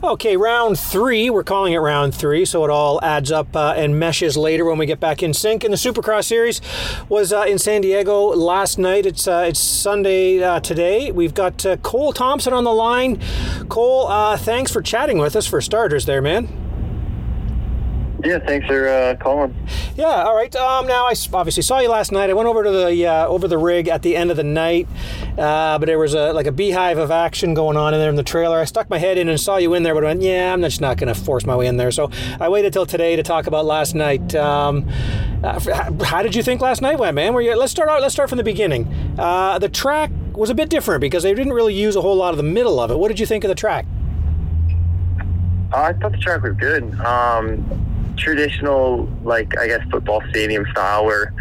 Okay, round three. We're calling it round three, so it all adds up uh, and meshes later when we get back in sync. And the Supercross Series was uh, in San Diego last night. It's uh, it's Sunday uh, today. We've got uh, Cole Thompson on the line. Cole, uh, thanks for chatting with us for starters, there, man. Yeah, thanks for uh, calling. Yeah, all right. Um, now I obviously saw you last night. I went over to the uh, over the rig at the end of the night, uh, but there was a like a beehive of action going on in there in the trailer. I stuck my head in and saw you in there, but I went, yeah, I'm just not going to force my way in there. So I waited till today to talk about last night. Um, uh, how did you think last night went, man? Were you, let's start out. Let's start from the beginning. Uh, the track was a bit different because they didn't really use a whole lot of the middle of it. What did you think of the track? Uh, I thought the track was good. Um, traditional, like I guess football stadium style, where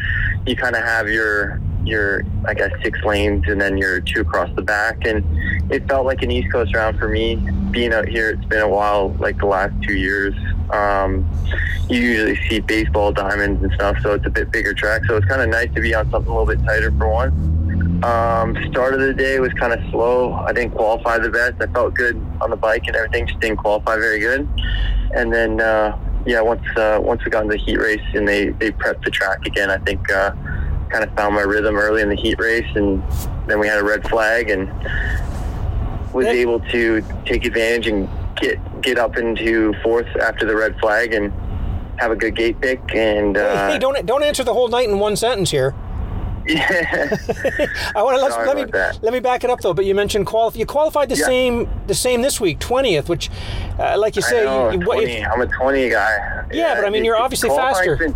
you kind of have your your I guess six lanes and then your two across the back, and it felt like an East Coast round for me. Being out here, it's been a while, like the last two years. Um, you usually see baseball diamonds and stuff, so it's a bit bigger track. So it's kind of nice to be on something a little bit tighter for once. Um, start of the day was kind of slow. I didn't qualify the best. I felt good on the bike and everything, just didn't qualify very good. And then, uh, yeah, once uh, once we got into the heat race and they, they prepped the track again, I think uh, kind of found my rhythm early in the heat race. And then we had a red flag and was Hey. able to take advantage and get get up into fourth after the red flag and have a good gate pick. And uh, hey, don't don't answer the whole night in one sentence here. Yeah. I want to let, me that. let me back it up though. But you mentioned qualif- You qualified the Yeah. same the same this week, twentieth, which, uh, like you I say, know, you- what- 20. I'm a 20 guy. Yeah, but I mean, you're obviously faster. been-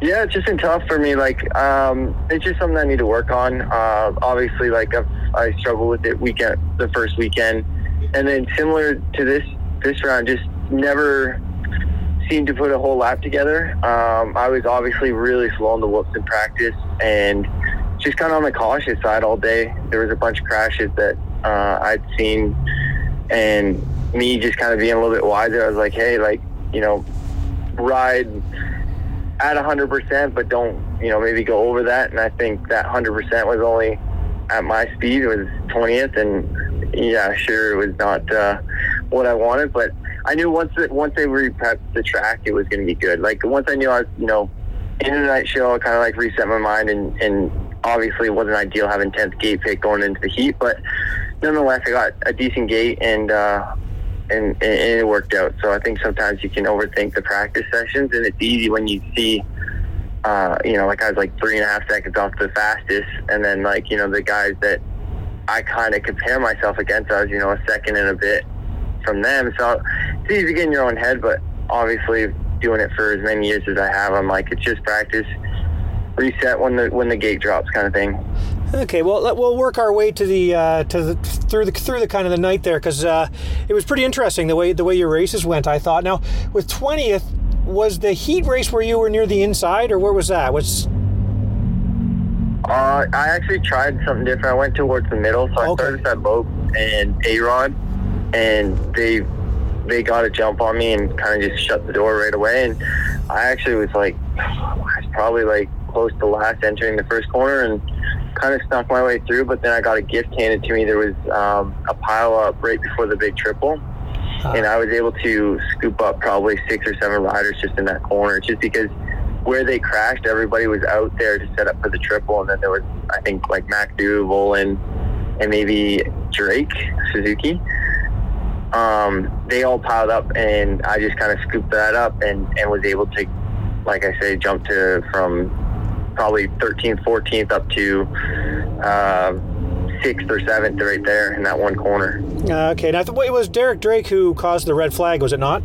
yeah, it's just been tough for me. Like, um, it's just something I need to work on. Uh, obviously, like I've, I struggle with it weekend, the first weekend, and then similar to this this round, just never seemed to put a whole lap together. Um, I was obviously really slow on the whoops in practice, and just kind of on the cautious side all day. There was a bunch of crashes that uh, I'd seen, and me just kind of being a little bit wiser. I was like, hey, like you know, ride at 100%, but don't, you know, maybe go over that. And I think that 100% was only at my speed. It was 20th, and yeah, sure, it was not uh, what I wanted, but I knew once once they re-prepped the track, it was going to be good. Like once I knew I was, you know, in the night show, I kind of like reset my mind, and and obviously it wasn't ideal having 10th gate pick going into the heat, but nonetheless, I got a decent gate and. uh and, and it worked out. So I think sometimes you can overthink the practice sessions, and it's easy when you see, uh, you know, like I was like three and a half seconds off the fastest, and then like you know the guys that I kind of compare myself against, I was you know a second and a bit from them. So it's easy to get in your own head, but obviously doing it for as many years as I have, I'm like it's just practice. Reset when the when the gate drops, kind of thing. Okay, well, let- we'll work our way to the uh, to the through the through the kind of the night there because uh, it was pretty interesting the way the way your races went. I thought. Now, with twentieth, was the heat race where you were near the inside, or where was that? Was Uh, I actually tried something different. I went towards the middle, so I Okay. started at Lope and A Rod, and they they got a jump on me and kind of just shut the door right away. And I actually was like, I was probably like close to last entering the first corner and kind of snuck my way through. But then I got a gift handed to me. There was um, a pile up right before the big triple. And I was able to scoop up probably six or seven riders just in that corner, just because where they crashed, everybody was out there to set up for the triple, and then there was, I think, like McAdoo, Vohland, and maybe Drake Suzuki. Um, they all piled up, and I just kind of scooped that up and, and was able to, like I say, jump to from probably 13th, 14th up to uh, sixth or seventh right there in that one corner. uh, okay? Now, it was Derek Drake who caused the red flag, was it not?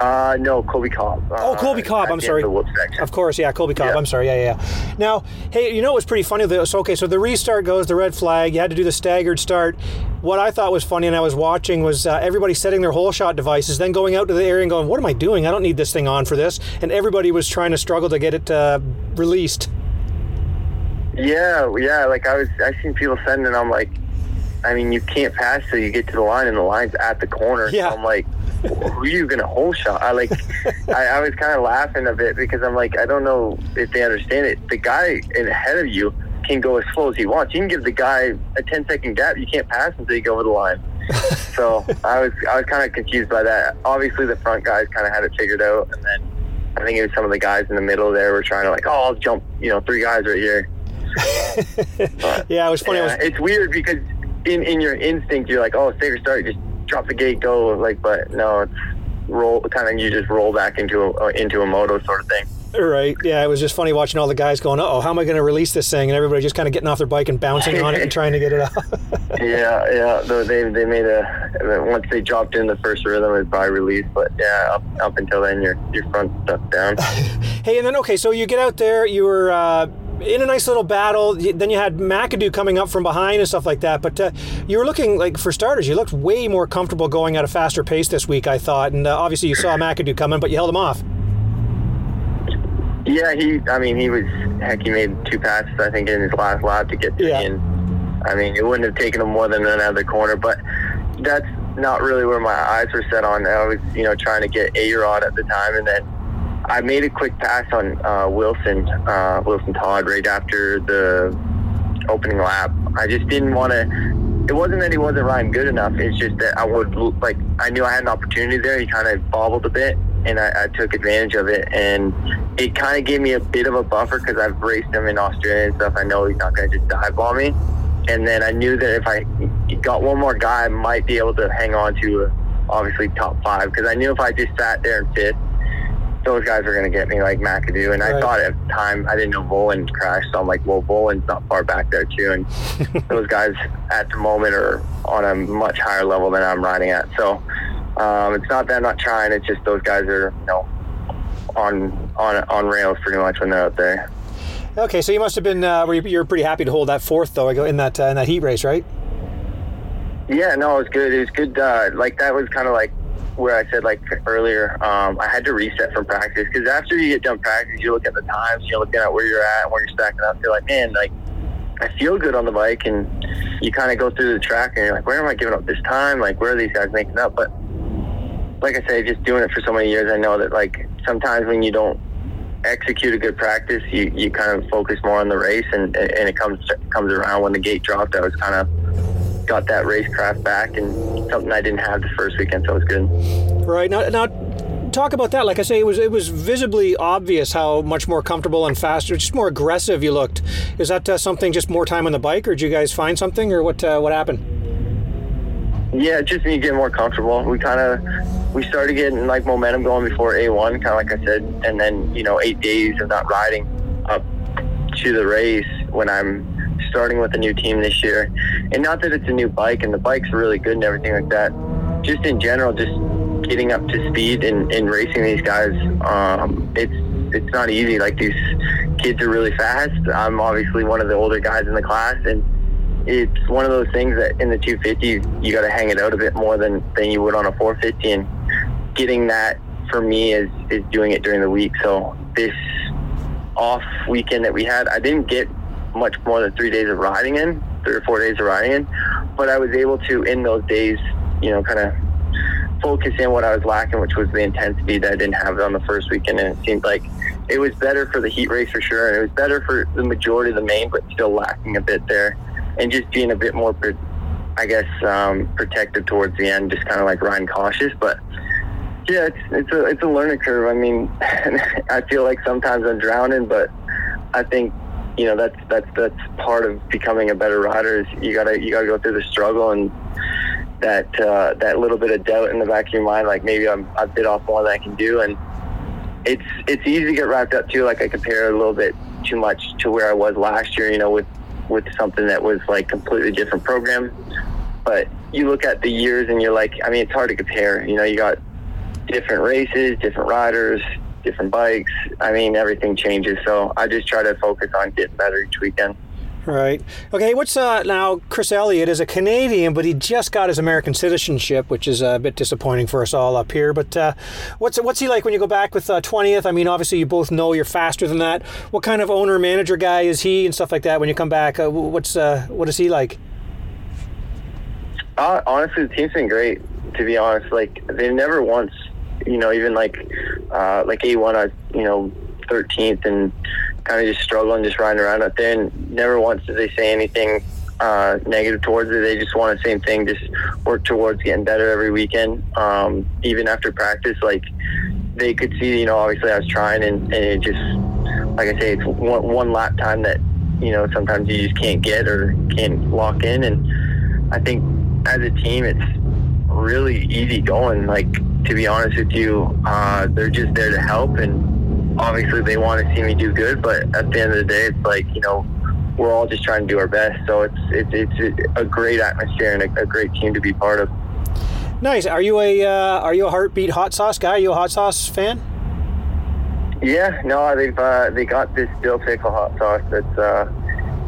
Uh, no, Colby Copp. Oh, Uh, Colby Copp, I'm sorry. of course, yeah, Colby Copp. Yeah. I'm sorry, yeah, yeah, yeah. Now, hey, you know what's pretty funny? though? So, okay, so the restart goes, the red flag. You had to do the staggered start. What I thought was funny, and I was watching, was uh, everybody setting their whole shot devices, then going out to the area and going, "What am I doing? I don't need this thing on for this." And everybody was trying to struggle to get it uh, released. Yeah, yeah. Like I was, I seen people sending. and I'm like, I mean, you can't pass till you get to the line, and the line's at the corner. Yeah. So I'm like, who are you gonna whole shot? I like, I, I was kind of laughing a bit because I'm like, I don't know if they understand it. The guy in ahead of you can go as slow as he wants. You can give the guy a 10 second gap. You can't pass until you go over the line. so I was I was kind of confused by that. Obviously, the front guys kind of had it figured out, and then I think it was some of the guys in the middle there were trying to like, oh, I'll jump, you know, three guys right here. But, yeah, it was funny. Yeah, was... It's weird because in in your instinct, you're like, oh, safer start, just drop the gate, go. Like, but no, it's roll kind of you just roll back into a into a moto sort of thing. Right. Yeah, it was just funny watching all the guys going, "Oh, how am I going to release this thing?" And everybody just kind of getting off their bike and bouncing on it and trying to get it out. yeah, yeah. They they made a once they dropped in the first rhythm, it by release. But yeah, up up until then, your your front stuck down. hey, and then okay, so you get out there, you were. Uh, in a nice little battle. Then you had McAdoo coming up from behind and stuff like that. But uh, you were looking like, for starters, you looked way more comfortable going at a faster pace this week. I thought, and uh, obviously you saw McAdoo coming, but you held him off. Yeah, he. I mean, he was heck. He made two passes, I think, in his last lap to get to yeah. And I mean, it wouldn't have taken him more than another corner. But that's not really where my eyes were set on. I was, you know, trying to get A Rod at the time, and then I made a quick pass on uh, Wilson, uh, Wilson Todd, right after the opening lap. I just didn't want to. It wasn't that he wasn't riding good enough. It's just that I would like. I knew I had an opportunity there. He kind of bobbled a bit, and I, I took advantage of it. And it kind of gave me a bit of a buffer because I've raced him in Australia and stuff. I know he's not going to just dive bomb me. And then I knew that if I got one more guy, I might be able to hang on to obviously top five because I knew if I just sat there in fifth, those guys were going to get me like McAdoo. And right. I thought at the time, I didn't know Vohland crashed. So I'm like, well, Vohland's not far back there too. And those guys at the moment are on a much higher level than I'm riding at. So um, it's not that I'm not trying. It's just those guys are, you know, on on on rails pretty much when they're out there. Okay, so you must have been uh, you're pretty happy to hold that fourth though in that uh, in that heat race, right? Yeah, no, it was good. It was good. Uh, like that was kind of like where I said like earlier. Um, I had to reset from practice because after you get done practice, you look at the times, you're looking at where you're at, and where you're stacking up. You're like, man, like I feel good on the bike, and you kind of go through the track and you're like, where am I giving up this time? Like, where are these guys making up? But like I say, just doing it for so many years, I know that like sometimes when you don't execute a good practice, you, you kind of focus more on the race, and and it comes comes around when the gate dropped. I was kind of got that racecraft back, and something I didn't have the first weekend, so it was good. Right now, now talk about that. Like I say, it was it was visibly obvious how much more comfortable and faster, just more aggressive you looked. Is that uh, something just more time on the bike, or did you guys find something, or what uh, what happened? Yeah, just me getting more comfortable. We kind of we started getting like momentum going before A1, kind of like I said, and then you know eight days of not riding up to the race when I'm starting with a new team this year. And not that it's a new bike, and the bike's really good and everything like that. Just in general, just getting up to speed and, and racing these guys, um, it's it's not easy. Like these kids are really fast. I'm obviously one of the older guys in the class, and it's one of those things that in the 250 you got to hang it out a bit more than than you would on a 450 and getting that for me is is doing it during the week so this off weekend that we had i didn't get much more than three days of riding in three or four days of riding in but i was able to in those days you know kind of focus in what i was lacking which was the intensity that i didn't have on the first weekend and it seemed like it was better for the heat race for sure and it was better for the majority of the main but still lacking a bit there and just being a bit more, I guess, um, protective towards the end, just kind of like riding cautious. But yeah, it's it's a it's a learning curve. I mean, I feel like sometimes I'm drowning, but I think you know that's that's that's part of becoming a better rider. Is you gotta you gotta go through the struggle and that uh, that little bit of doubt in the back of your mind, like maybe I'm I bit off more than I can do, and it's it's easy to get wrapped up too. Like I compare a little bit too much to where I was last year. You know, with with something that was like completely different program. But you look at the years and you're like, I mean, it's hard to compare. You know, you got different races, different riders, different bikes. I mean, everything changes. So I just try to focus on getting better each weekend. Right. Okay. What's uh, now? Chris Elliott is a Canadian, but he just got his American citizenship, which is a bit disappointing for us all up here. But uh, what's what's he like when you go back with uh, twentieth? I mean, obviously you both know you're faster than that. What kind of owner manager guy is he and stuff like that? When you come back, uh, what's uh, what is he like? Uh, honestly, the team's been great. To be honest, like they never once, you know, even like uh, like A one, I you know 13th and kind of just struggling, just riding around out there. And never once did they say anything uh, negative towards it. They just want the same thing, just work towards getting better every weekend. Um, even after practice, like they could see, you know, obviously I was trying, and, and it just, like I say, it's one, one lap time that you know sometimes you just can't get or can't lock in. And I think as a team, it's really easy going. Like to be honest with you, uh, they're just there to help, and obviously they want to see me do good. But at the end of the day, it's like you know we're all just trying to do our best. So it's it's, it's a great atmosphere and a, a great team to be part of. Nice. Are you a uh, are you a heartbeat hot sauce guy? Are you a hot sauce fan? Yeah, no, they've uh, they got this dill pickle hot sauce that's uh,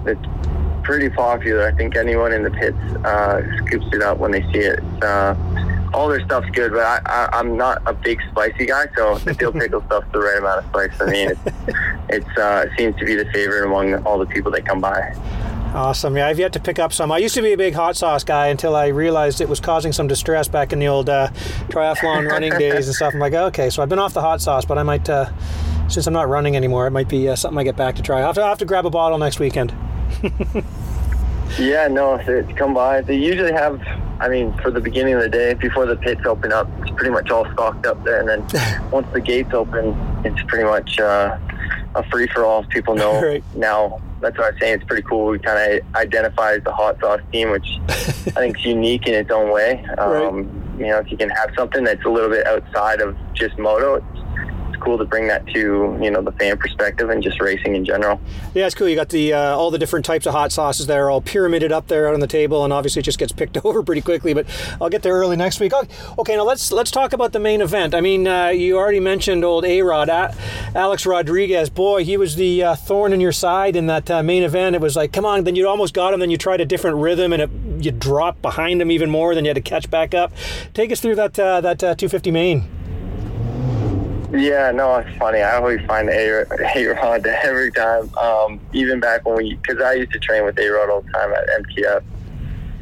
that's pretty popular. I think anyone in the pits uh, scoops it up when they see it. All their stuff's good, but I, I, I'm not a big spicy guy, so the dill pickle stuff's the right amount of spice for me. It's, it's uh, it seems to be the favorite among all the people that come by. Awesome. Yeah, I've yet to pick up some. I used to be a big hot sauce guy until I realized it was causing some distress back in the old uh, triathlon running days and stuff. I'm like, okay, so I've been off the hot sauce, but I might, uh, since I'm not running anymore, it might be uh, something I get back to try. I'll have to, I'll have to grab a bottle next weekend. yeah, no, come by. They usually have, I mean, for the beginning of the day, before the pits open up, it's pretty much all stocked up there. And then once the gates open, it's pretty much uh, a free for all. People know right. now that's what I'm saying. It's pretty cool. We kind of identify as the hot sauce team, which I think is unique in its own way. Um, right. You know, if you can have something that's a little bit outside of just moto, it's cool to bring that to you know the fan perspective and just racing in general. Yeah, it's cool. You got the uh, all the different types of hot sauces that are all pyramided up there out on the table, and obviously it just gets picked over pretty quickly. But I'll get there early next week. Okay, now let's let's talk about the main event. I mean, uh, you already mentioned old A Rod, Alex Rodriguez. Boy, he was the uh, thorn in your side in that uh, main event. It was like, come on, then you almost got him, then you tried a different rhythm, and it, you dropped behind him even more. Then you had to catch back up. Take us through that uh, that uh, 250 main. Yeah, no, it's funny. I always find A Rod every time. Um, even back when we, because I used to train with A Rod all the time at MTF,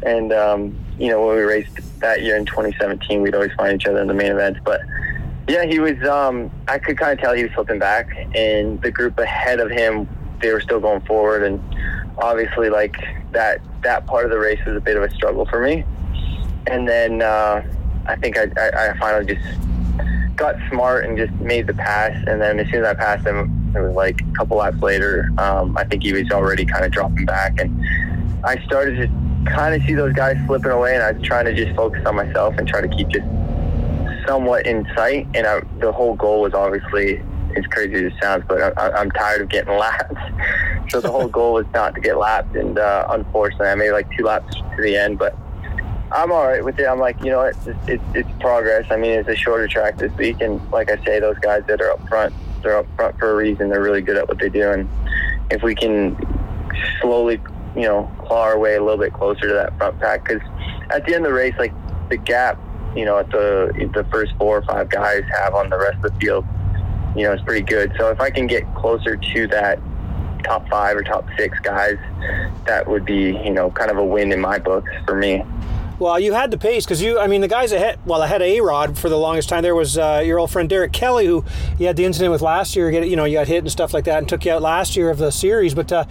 and um, you know when we raced that year in 2017, we'd always find each other in the main events. But yeah, he was. Um, I could kind of tell he was slipping back, and the group ahead of him, they were still going forward, and obviously like that that part of the race was a bit of a struggle for me. And then uh, I think I, I, I finally just got smart and just made the pass. And then as soon as I passed him, it was like a couple laps later, um, I think he was already kind of dropping back. And I started to kind of see those guys slipping away, and I was trying to just focus on myself and try to keep just somewhat in sight. And I, the whole goal was obviously, as crazy as it sounds, but I, am tired of getting lapped. so the whole goal was not to get lapped. And uh, unfortunately, I made like two laps to the end, but I'm all right with it. I'm like, you know, it's, it's it's progress. I mean, it's a shorter track this week, and like I say, those guys that are up front, they're up front for a reason. They're really good at what they do, and if we can slowly, you know, claw our way a little bit closer to that front pack, because at the end of the race, like the gap, you know, at the the first four or five guys have on the rest of the field, you know, is pretty good. So if I can get closer to that top five or top six guys, that would be, you know, kind of a win in my books for me. Well, you had the pace because you, I mean, the guys ahead, well, ahead of A Rod for the longest time, there was uh, your old friend Derek Kelley, who you had the incident with last year, get, you know, you got hit and stuff like that and took you out last year of the series. But uh,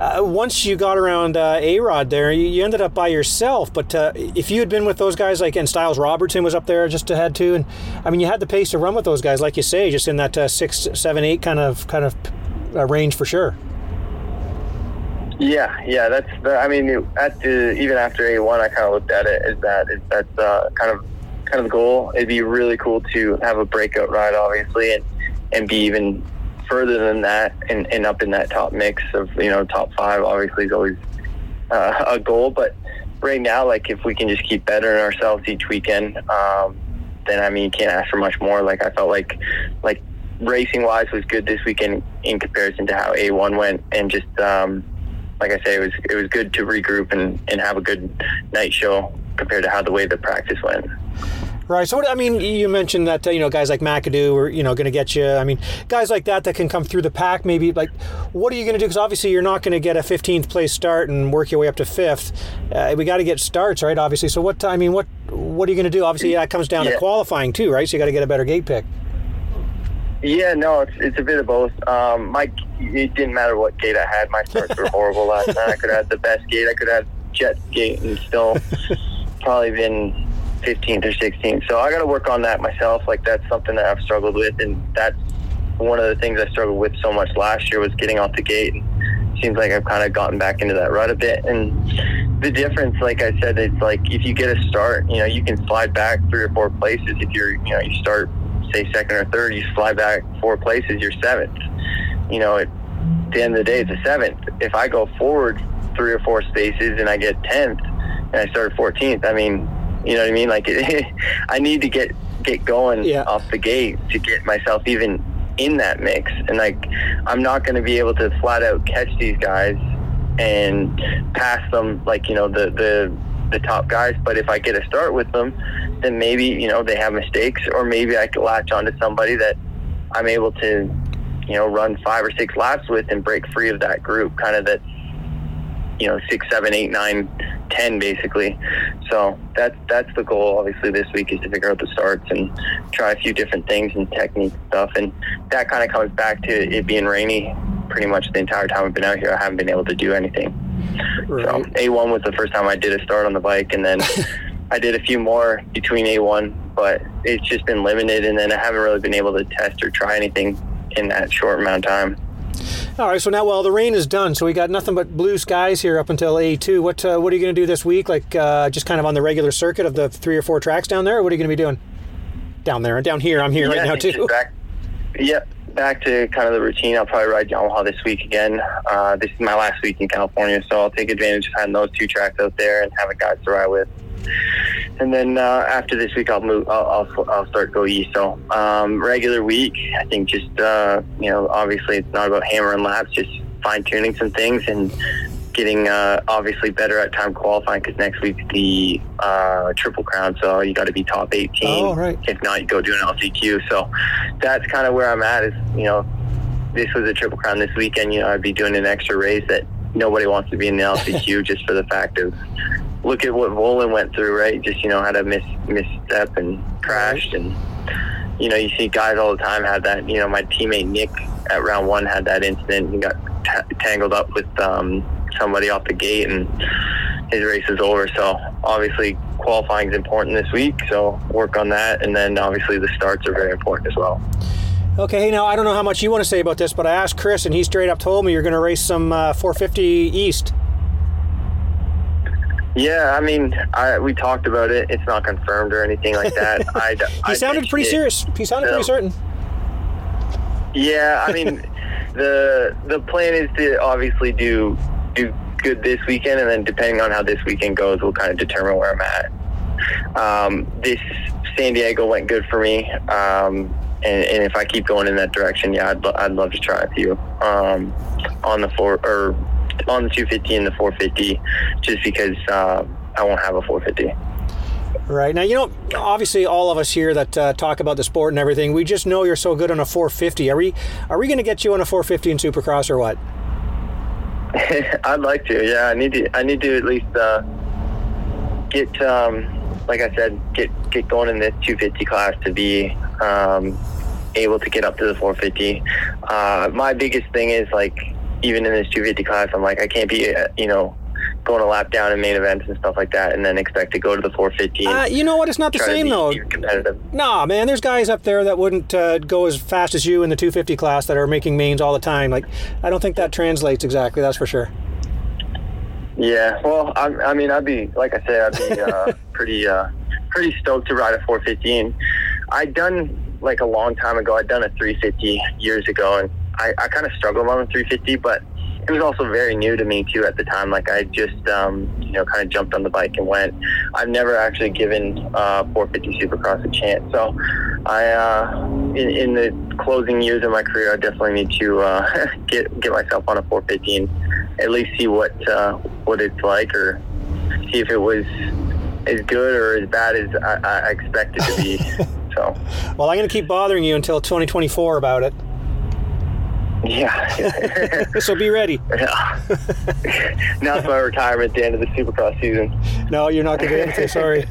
uh, once you got around uh, A Rod there, you, you, ended up by yourself. But uh, if you had been with those guys, like, and Stilez Robertson was up there just ahead too, and I mean, you had the pace to run with those guys, like you say, just in that uh, six, seven, eight kind of, kind of range for sure. Yeah, yeah, that's. The, I mean, at the even after A one, I kind of looked at it as that is that's uh, kind of kind of the goal. It'd be really cool to have a breakout ride, obviously, and and be even further than that and, and up in that top mix of you know top five. Obviously, is always uh, a goal, but right now, like if we can just keep bettering ourselves each weekend, um, then I mean, you can't ask for much more. Like I felt like like racing wise was good this weekend in comparison to how A1 went, and just um, like I say, it was it was good to regroup and, and have a good night show compared to how the way the practice went. Right. So, what, I mean, you mentioned that uh, you know guys like McAdoo are you know going to get you. I mean, guys like that that can come through the pack. Maybe like, what are you going to do? Because obviously you're not going to get a 15th place start and work your way up to fifth. Uh, we got to get starts, right? Obviously. So, what I mean, what what are you going to do? Obviously, that comes down yeah. to qualifying too, right? So you got to get a better gate pick. Yeah, no, it's it's a bit of both. Um, my it didn't matter what gate I had. My starts were horrible last night. I could have had the best gate. I could have had jet gate and still probably been 15th or 16th. So I got to work on that myself. Like that's something that I've struggled with, and that's one of the things I struggled with so much last year was getting off the gate. And seems like I've kind of gotten back into that rut a bit. And the difference, like I said, it's like if you get a start, you know, you can slide back three or four places. If you're, you know, you start say second or third, you slide back four places, you're seventh. You know, at the end of the day, it's a seventh. If I go forward three or four spaces and I get tenth, and I start 14th, I mean, you know what I mean? Like, I need to get get going Yeah. off the gate to get myself even in that mix. And like, I'm not going to be able to flat out catch these guys and pass them like you know the the the top guys. But if I get a start with them, then maybe you know they have mistakes, or maybe I can latch onto somebody that I'm able to you know run five or six laps with and break free of that group, kind of that you know six, seven, eight, nine, ten, basically. So that's that's the goal. Obviously, this week is to figure out the starts and try a few different things and technique stuff, and that kind of comes back to it being rainy. Pretty much the entire time I've been out here, I haven't been able to do anything. So A1 was the first time I did a start on the bike, and then I did a few more between A1, but it's just been limited, and then I haven't really been able to test or try anything in that short amount of time. All right. So now, well, the rain is done, so we got nothing but blue skies here up until A2. What uh, What are you going to do this week? Like uh, just kind of on the regular circuit of the three or four tracks down there, or what are you going to be doing down there and down here? I'm here right now too. Back, yep, back to kind of the routine. I'll probably ride Yamaha this week again. Uh, this is my last week in California, so I'll take advantage of having those two tracks out there and having guys to ride with. And then uh, after this week, I'll move. I'll, I'll, I'll start go east. So um, regular week, I think just uh, you know, obviously it's not about hammering laps, just fine tuning some things and getting uh, obviously better at time qualifying because next week's the uh, triple crown. So you got to be top 18. Oh, right. If not, you go do an LCQ. So that's kind of where I'm at. Is you know, this was a triple crown this weekend. You know, I'd be doing an extra race that nobody wants to be in the LCQ just for the fact of look at what Vohland went through, right? Just you know, had a miss misstep and crashed, and you know, you see guys all the time have that. You know, my teammate Nick at round one had that incident He got t- tangled up with um, somebody off the gate, and his race is over. So obviously, qualifying is important this week. So work on that, and then obviously the starts are very important as well. Okay. Hey, now I don't know how much you want to say about this, but I asked Chris, and he straight up told me you're going to race some uh, 450 East. Yeah, I mean, I, we talked about it. It's not confirmed or anything like that. I, He sounded pretty serious. He sounded pretty certain. Yeah, I mean, the the plan is to obviously do do good this weekend, and then depending on how this weekend goes, we'll kind of determine where I'm at. Um, this San Diego went good for me, um, and, and if I keep going in that direction, yeah, I'd, lo- I'd love to try a few um, on the four or on the 250 and the 450, just because uh, I won't have a 450. Right now, you know, obviously, all of us here that uh, talk about the sport and everything, we just know you're so good on a 450. Are we? Are we going to get you on a 450 in Supercross or what? I'd like to. Yeah, I need to. I need to at least uh, get, um, like I said, get get going in this 250 class to be um, able to get up to the 450. Uh, my biggest thing is like, even in this 250 class, I'm like, I can't be, uh, you know, going a lap down in main events and stuff like that, and then expect to go to the 450. Uh, you know what? It's not the same though. Nah, man, there's guys up there that wouldn't uh, go as fast as you in the 250 class that are making mains all the time. Like, I don't think that translates exactly. That's for sure. Yeah, well, I, I mean, I'd be like I said, I'd be uh, pretty, uh, pretty stoked to ride a 415. I'd done like a long time ago. I'd done a 350 years ago, and I, I kind of struggled on the 350, but it was also very new to me too at the time. Like I just, um, you know, kind of jumped on the bike and went. I've never actually given uh, 450 Supercross a chance, so I, uh, in, in the closing years of my career, I definitely need to uh, get get myself on a 450 and at least see what uh, what it's like, or see if it was as good or as bad as I, I expected to be. so. Well, I'm going to keep bothering you until 2024 about it. Yeah. so be ready. yeah. now it's my retirement at the end of the Supercross season. No, you're not going to get anything. Sorry.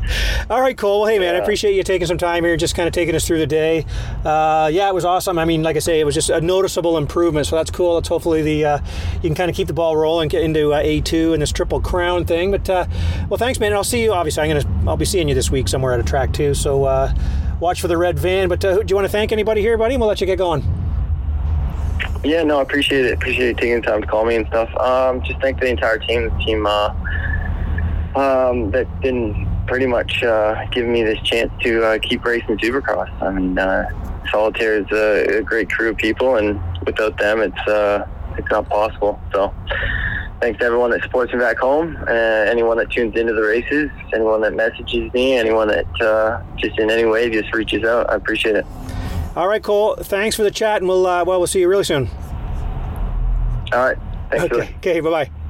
All right, Cole. Well, hey, man, I appreciate you taking some time here, just kind of taking us through the day. Uh, yeah, it was awesome. I mean, like I say, it was just a noticeable improvement. So that's cool. Let's hopefully the uh, you can kind of keep the ball rolling, get into uh, A2 and this triple crown thing. But uh, well, thanks, man. And I'll see you. Obviously, I'm gonna I'll be seeing you this week somewhere at a track too. So uh, watch for the red van. But uh, do you want to thank anybody here, buddy? And we'll let you get going. Yeah, no, I appreciate it. Appreciate you taking the time to call me and stuff. Um, just thank the entire team, the team uh, um, that's been pretty much uh, giving me this chance to uh, keep racing Supercross. I mean, uh, Solitaire is a, a great crew of people, and without them, it's uh, it's not possible. So, thanks to everyone that supports me back home, uh, anyone that tunes into the races, anyone that messages me, anyone that uh, just in any way just reaches out. I appreciate it. All right, Cole. Thanks for the chat, and we'll uh, well we'll see you really soon. All right, thanks. Okay. Okay. Bye bye.